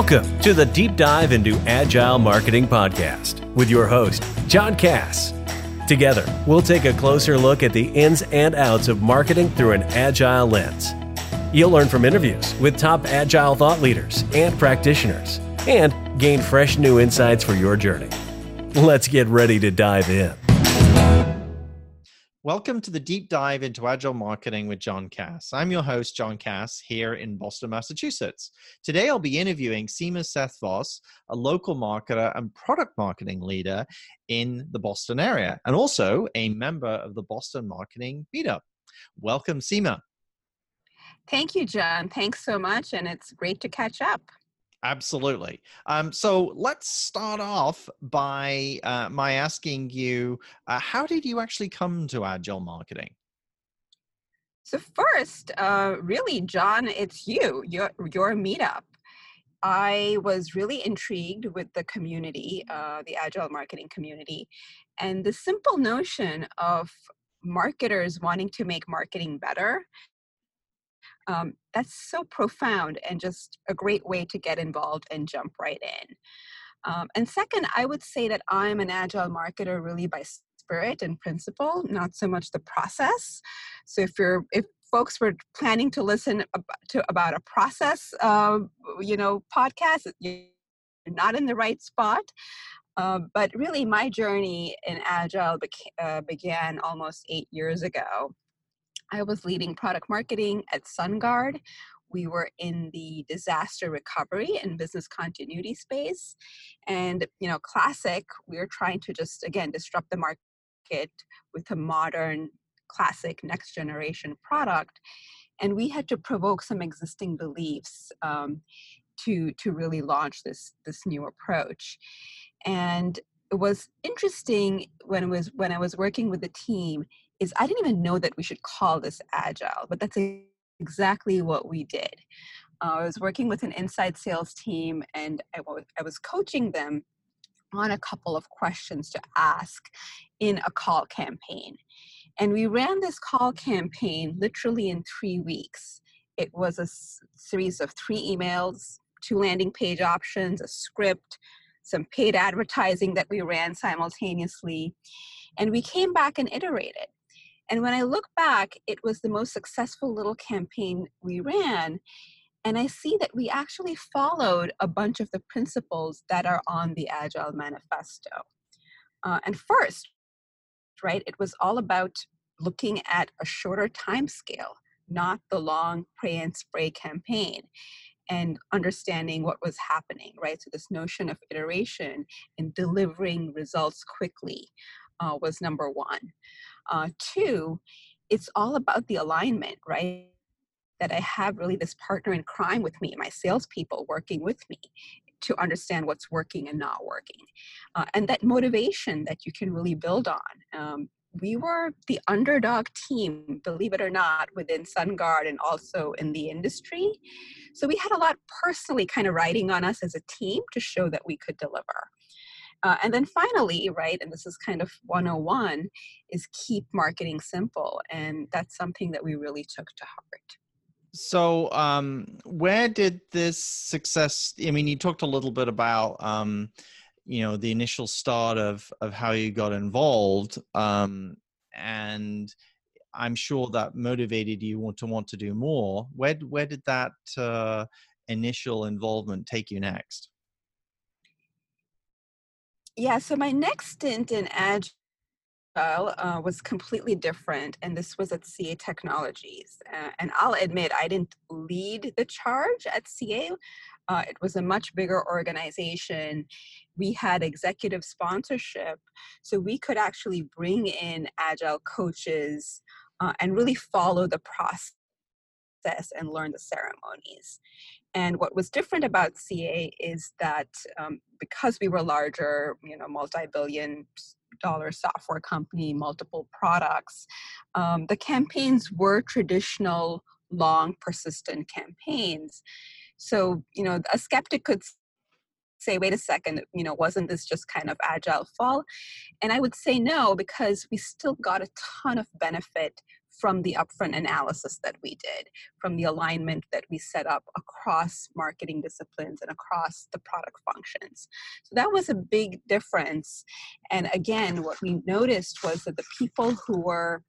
Welcome to the Deep Dive into Agile Marketing Podcast with your host, John Cass. Together, we'll take a closer look at the ins and outs of marketing through an agile lens. You'll learn from interviews with top agile thought leaders and practitioners and gain fresh new insights for your journey. Let's get ready to dive in. Welcome to the deep dive into agile marketing with John Cass. I'm your host, John Cass, here in Boston, Massachusetts. Today, I'll be interviewing Seema Sethvos, a local marketer and product marketing leader in the Boston area, and also a member of the Boston Marketing Meetup. Welcome, Seema. Thank you, John. Thanks so much, and it's great to catch up. Absolutely. Um, so let's start off by uh, my asking you, uh, how did you actually come to agile marketing? So first, uh, really, John, it's you, your your meetup. I was really intrigued with the community, uh, the agile marketing community, and the simple notion of marketers wanting to make marketing better um, that's so profound and just a great way to get involved and jump right in. Um, and second, I would say that I'm an agile marketer really by spirit and principle, not so much the process. So if you're if folks were planning to listen to about a process, uh, you know, podcast, you're not in the right spot. Uh, but really, my journey in agile beca- uh, began almost eight years ago I was leading product marketing at SunGard. We were in the disaster recovery and business continuity space. And, you know, classic, we were trying to just, again, disrupt the market with a modern, classic, next generation product. And we had to provoke some existing beliefs um, to, to really launch this, this new approach. And it was interesting when it was when I was working with the team is I didn't even know that we should call this agile, but that's exactly what we did. Uh, I was working with an inside sales team and I was, was coaching them on a couple of questions to ask in a call campaign. And we ran this call campaign literally in three weeks. It was a s- series of three emails, two landing page options, a script, some paid advertising that we ran simultaneously. And we came back and iterated. And when I look back, it was the most successful little campaign we ran. And I see that we actually followed a bunch of the principles that are on the Agile Manifesto. Uh, and first, right, it was all about looking at a shorter time scale, not the long pray and spray campaign and understanding what was happening, right? So, this notion of iteration and delivering results quickly uh, was number one. Uh, two, it's all about the alignment, right? That I have really this partner in crime with me, my salespeople working with me to understand what's working and not working. Uh, and that motivation that you can really build on. Um, we were the underdog team, believe it or not, within SunGard and also in the industry. So we had a lot personally kind of riding on us as a team to show that we could deliver. Uh, and then finally, right, and this is kind of 101, is keep marketing simple. And that's something that we really took to heart. So, um, where did this success? I mean, you talked a little bit about, um, you know, the initial start of of how you got involved, um, and I'm sure that motivated you to want to do more. Where where did that uh, initial involvement take you next? Yeah, so my next stint in Agile uh, was completely different, and this was at CA Technologies. Uh, and I'll admit, I didn't lead the charge at CA. Uh, it was a much bigger organization. We had executive sponsorship, so we could actually bring in Agile coaches uh, and really follow the process and learn the ceremonies. And what was different about CA is that um, because we were larger, you know, multi-billion dollar software company, multiple products, um, the campaigns were traditional, long, persistent campaigns. So, you know, a skeptic could say, wait a second, you know, wasn't this just kind of agile fall? And I would say no, because we still got a ton of benefit from the upfront analysis that we did, from the alignment that we set up across marketing disciplines and across the product functions. So that was a big difference. And again, what we noticed was that the people who were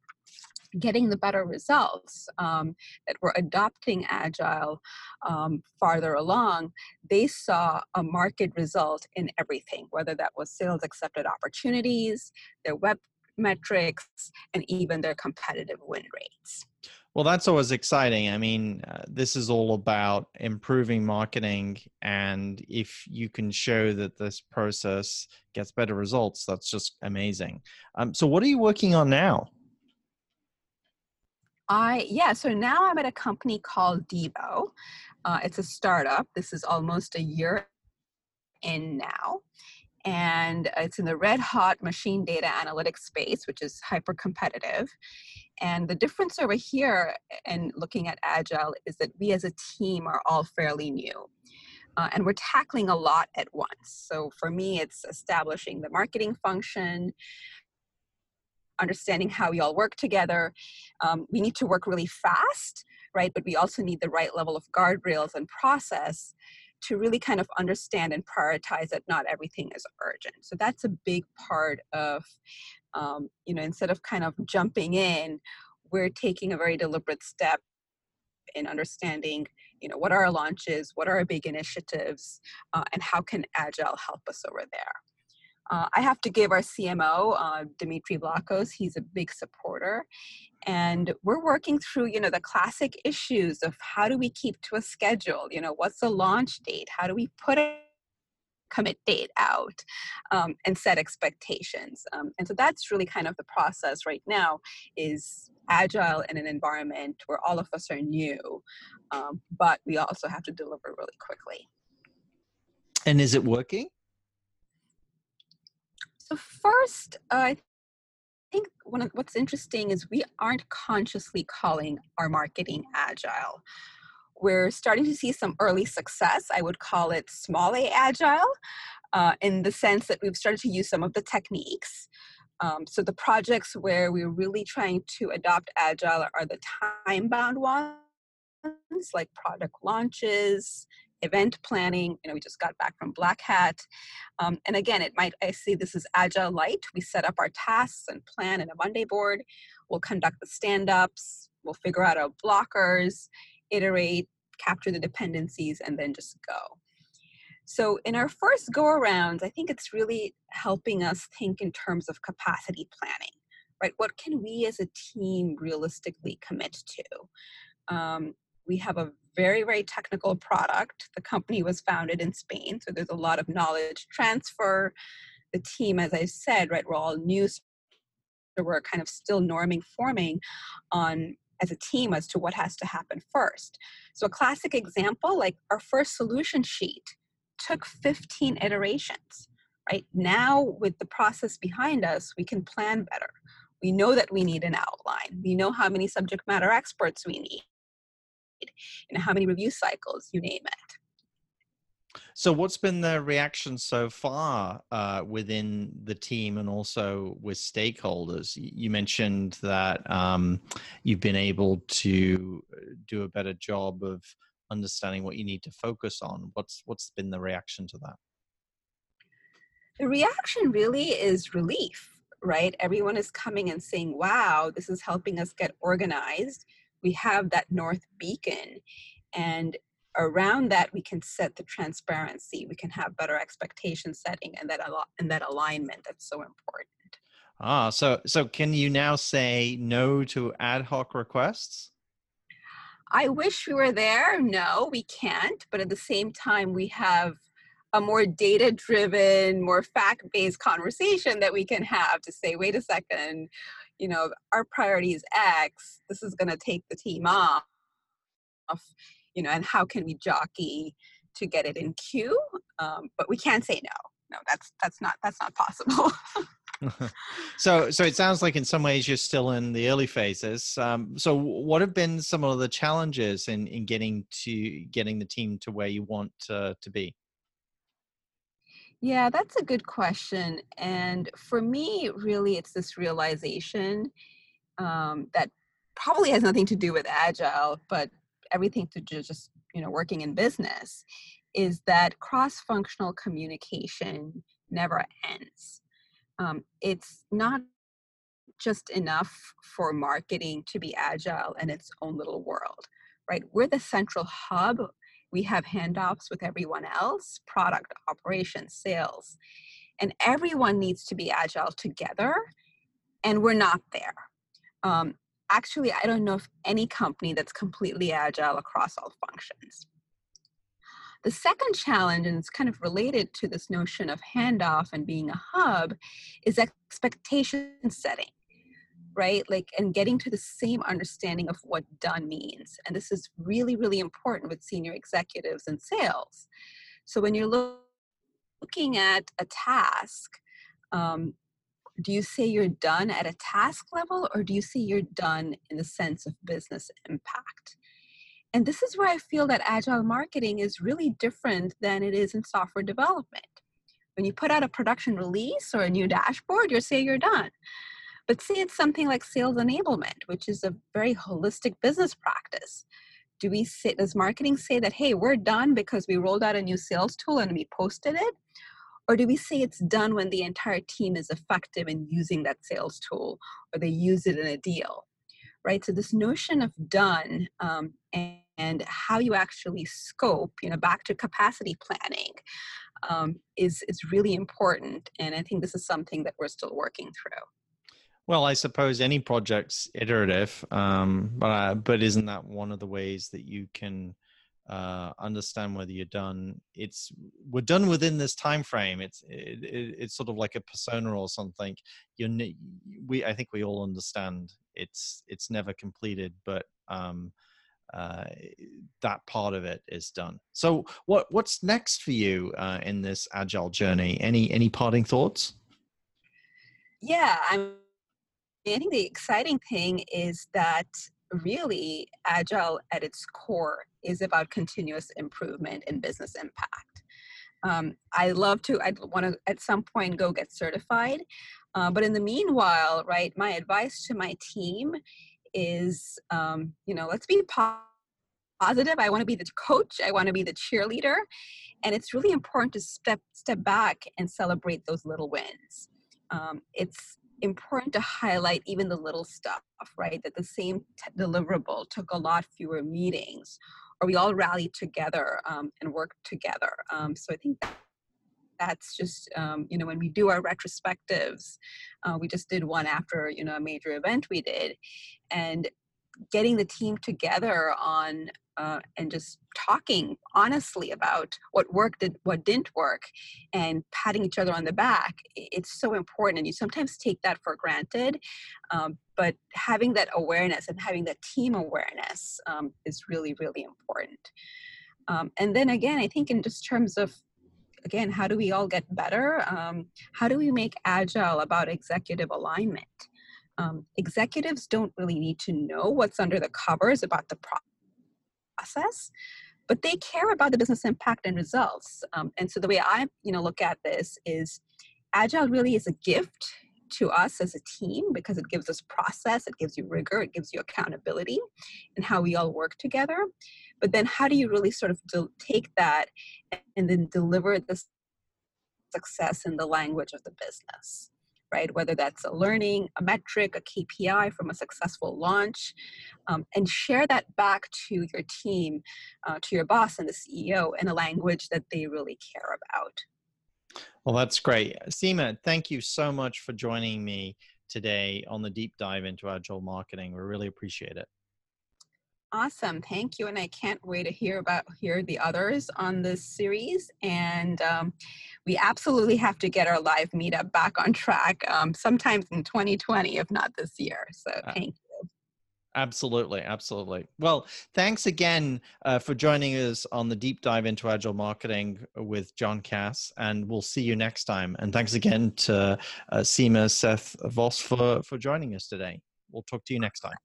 getting the better results um, that were adopting agile um, farther along they saw a market result in everything whether that was sales accepted opportunities their web metrics and even their competitive win rates. Well, that's always exciting. I mean, uh, this is all about improving marketing. And if you can show that this process gets better results, that's just amazing. Um, so, what are you working on now? I, yeah, so now I'm at a company called Devo. Uh, it's a startup. This is almost a year in now and it's in the red hot machine data analytics space, which is hyper competitive. And the difference over here and looking at Agile is that we as a team are all fairly new. Uh, and we're tackling a lot at once. So for me, it's establishing the marketing function, understanding how we all work together. Um, we need to work really fast, right? But we also need the right level of guardrails and process to really kind of understand and prioritize that not everything is urgent. So that's a big part of, um, you know, instead of kind of jumping in, we're taking a very deliberate step in understanding, you know, what are our launches, what are our big initiatives, uh, and how can Agile help us over there. Uh, I have to give our CMO, uh, Dimitri Vlachos, he's a big supporter. And we're working through, you know, the classic issues of how do we keep to a schedule? You know, what's the launch date? How do we put a commit date out um, and set expectations? Um, and so that's really kind of the process right now is agile in an environment where all of us are new, um, but we also have to deliver really quickly. And is it working? So first, uh, I think one of what's interesting is we aren't consciously calling our marketing agile. We're starting to see some early success. I would call it small a agile, uh, in the sense that we've started to use some of the techniques. Um, so the projects where we're really trying to adopt agile are the time-bound ones, like product launches, event planning. You know, we just got back from Black Hat. Um, and again, it might, I see this as Agile Light. We set up our tasks and plan in a Monday board. We'll conduct the stand-ups. We'll figure out our blockers, iterate, capture the dependencies, and then just go. So in our first go around, I think it's really helping us think in terms of capacity planning, right? What can we as a team realistically commit to? Um, we have a very, very technical product. The company was founded in Spain, so there's a lot of knowledge transfer. The team, as I said, right, we're all new, so we're kind of still norming, forming on as a team as to what has to happen first. So a classic example, like our first solution sheet took 15 iterations, right? Now with the process behind us, we can plan better. We know that we need an outline. We know how many subject matter experts we need and how many review cycles, you name it. So, what's been the reaction so far uh, within the team and also with stakeholders? You mentioned that um, you've been able to uh, do a better job of understanding what you need to focus on. What's what's been the reaction to that? The reaction really is relief, right? Everyone is coming and saying, "Wow, this is helping us get organized." We have that north beacon and around that we can set the transparency we can have better expectation setting and that and that alignment that's so important. Ah so so can you now say no to ad hoc requests? I wish we were there. No we can't but at the same time we have a more data driven more fact based conversation that we can have to say wait a second you know, our priority is X, this is going to take the team off, you know, and how can we jockey to get it in queue? Um, but we can't say no. No, that's that's not that's not possible. so so it sounds like in some ways you're still in the early phases. Um, so what have been some of the challenges in in getting to getting the team to where you want uh, to be? Yeah, that's a good question. And for me, really, it's this realization um, that probably has nothing to do with agile, but everything to do just you know working in business is that cross-functional communication never ends. Um, it's not just enough for marketing to be agile in its own little world, right? We're the central hub. We have handoffs with everyone else, product, operations, sales, and everyone needs to be agile together, and we're not there. Um, actually, I don't know of any company that's completely agile across all functions. The second challenge, and it's kind of related to this notion of handoff and being a hub, is expectation setting, right? Like, and getting to the same understanding of what done means. And this is really, really important with senior executives and sales. So when you're lo- looking at a task, um, do you say you're done at a task level or do you say you're done in the sense of business impact? And this is where I feel that agile marketing is really different than it is in software development. When you put out a production release or a new dashboard, you're saying you're done. But say it's something like sales enablement, which is a very holistic business practice. Do we say, does marketing say that, hey, we're done because we rolled out a new sales tool and we posted it? Or do we say it's done when the entire team is effective in using that sales tool or they use it in a deal? right? So this notion of done um, and, and, how you actually scope, you know, back to capacity planning, um, is is really important. And I think this is something that we're still working through. Well, I suppose any project's iterative, um, but but isn't that one of the ways that you can uh, understand whether you're done it's we're done within this time frame it's it, it, it's sort of like a persona or something you we i think we all understand it's it's never completed but um uh, that part of it is done. So, what what's next for you uh, in this agile journey? Any any parting thoughts? Yeah, I'm. I think the exciting thing is that really agile at its core is about continuous improvement and business impact. Um, i love to i want to at some point go get certified uh, but in the meanwhile right my advice to my team is um, you know let's be positive. I want to be the coach. I want to be the cheerleader. And it's really important to step step back and celebrate those little wins. Um, it's important to highlight even the little stuff, right? That the same t- deliverable took a lot fewer meetings, or we all rallied together um, and worked together. Um, so I think that that's just um, you know when we do our retrospectives uh, we just did one after you know a major event we did and getting the team together on uh, and just talking honestly about what worked and what didn't work and patting each other on the back it's so important and you sometimes take that for granted um, but having that awareness and having that team awareness um, is really really important. Um, and then again i think in just terms of again how do we all get better? Um, how do we make agile about executive alignment um, executives don't really need to know what's under the covers about the process but they care about the business impact and results um, and so the way i you know look at this is agile really is a gift to us as a team because it gives us process it gives you rigor it gives you accountability and how we all work together. But then how do you really sort of take that and then deliver the success in the language of the business right? Whether that's a learning, a metric, a KPI from a successful launch, um, and share that back to your team, uh, to your boss and the CEO in a language that they really care about. Well, that's great. Seema, thank you so much for joining me today on the deep dive into agile marketing. We really appreciate it. Awesome, thank you, and I can't wait to hear about hear the others on this series. And um, we absolutely have to get our live meetup back on track, um, sometimes in 2020, if not this year. So thank you. Absolutely, absolutely. Well, thanks again uh, for joining us on the deep dive into agile marketing with John Cass, and we'll see you next time. And thanks again to uh, Seema Seth Voss for for joining us today. We'll talk to you next time.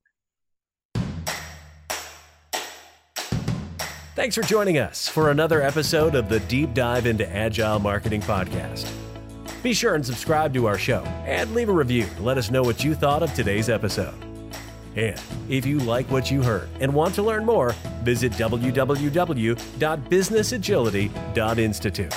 Thanks for joining us for another episode of the Deep Dive into Agile Marketing Podcast. Be sure and subscribe to our show and leave a review to let us know what you thought of today's episode. And if you like what you heard and want to learn more, visit www.businessagility.institute.